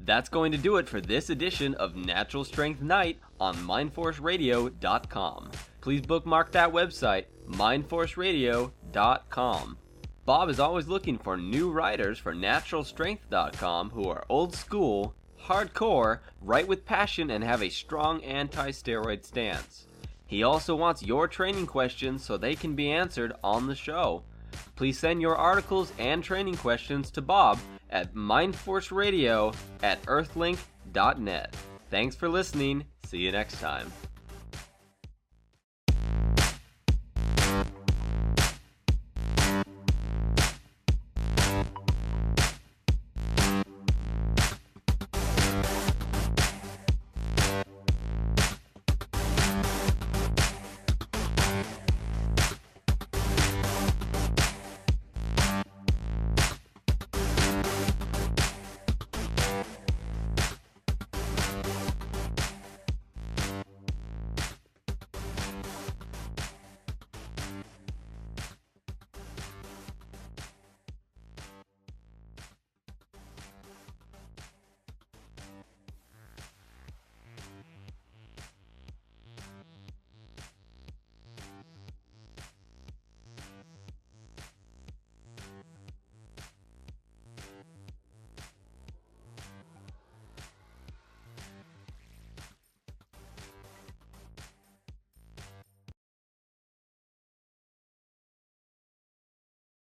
That's going to do it for this edition of Natural Strength Night on MindForceRadio.com. Please bookmark that website, MindForceRadio.com. Bob is always looking for new writers for naturalstrength.com who are old school, hardcore, write with passion, and have a strong anti steroid stance. He also wants your training questions so they can be answered on the show. Please send your articles and training questions to Bob at mindforceradio at earthlink.net. Thanks for listening. See you next time.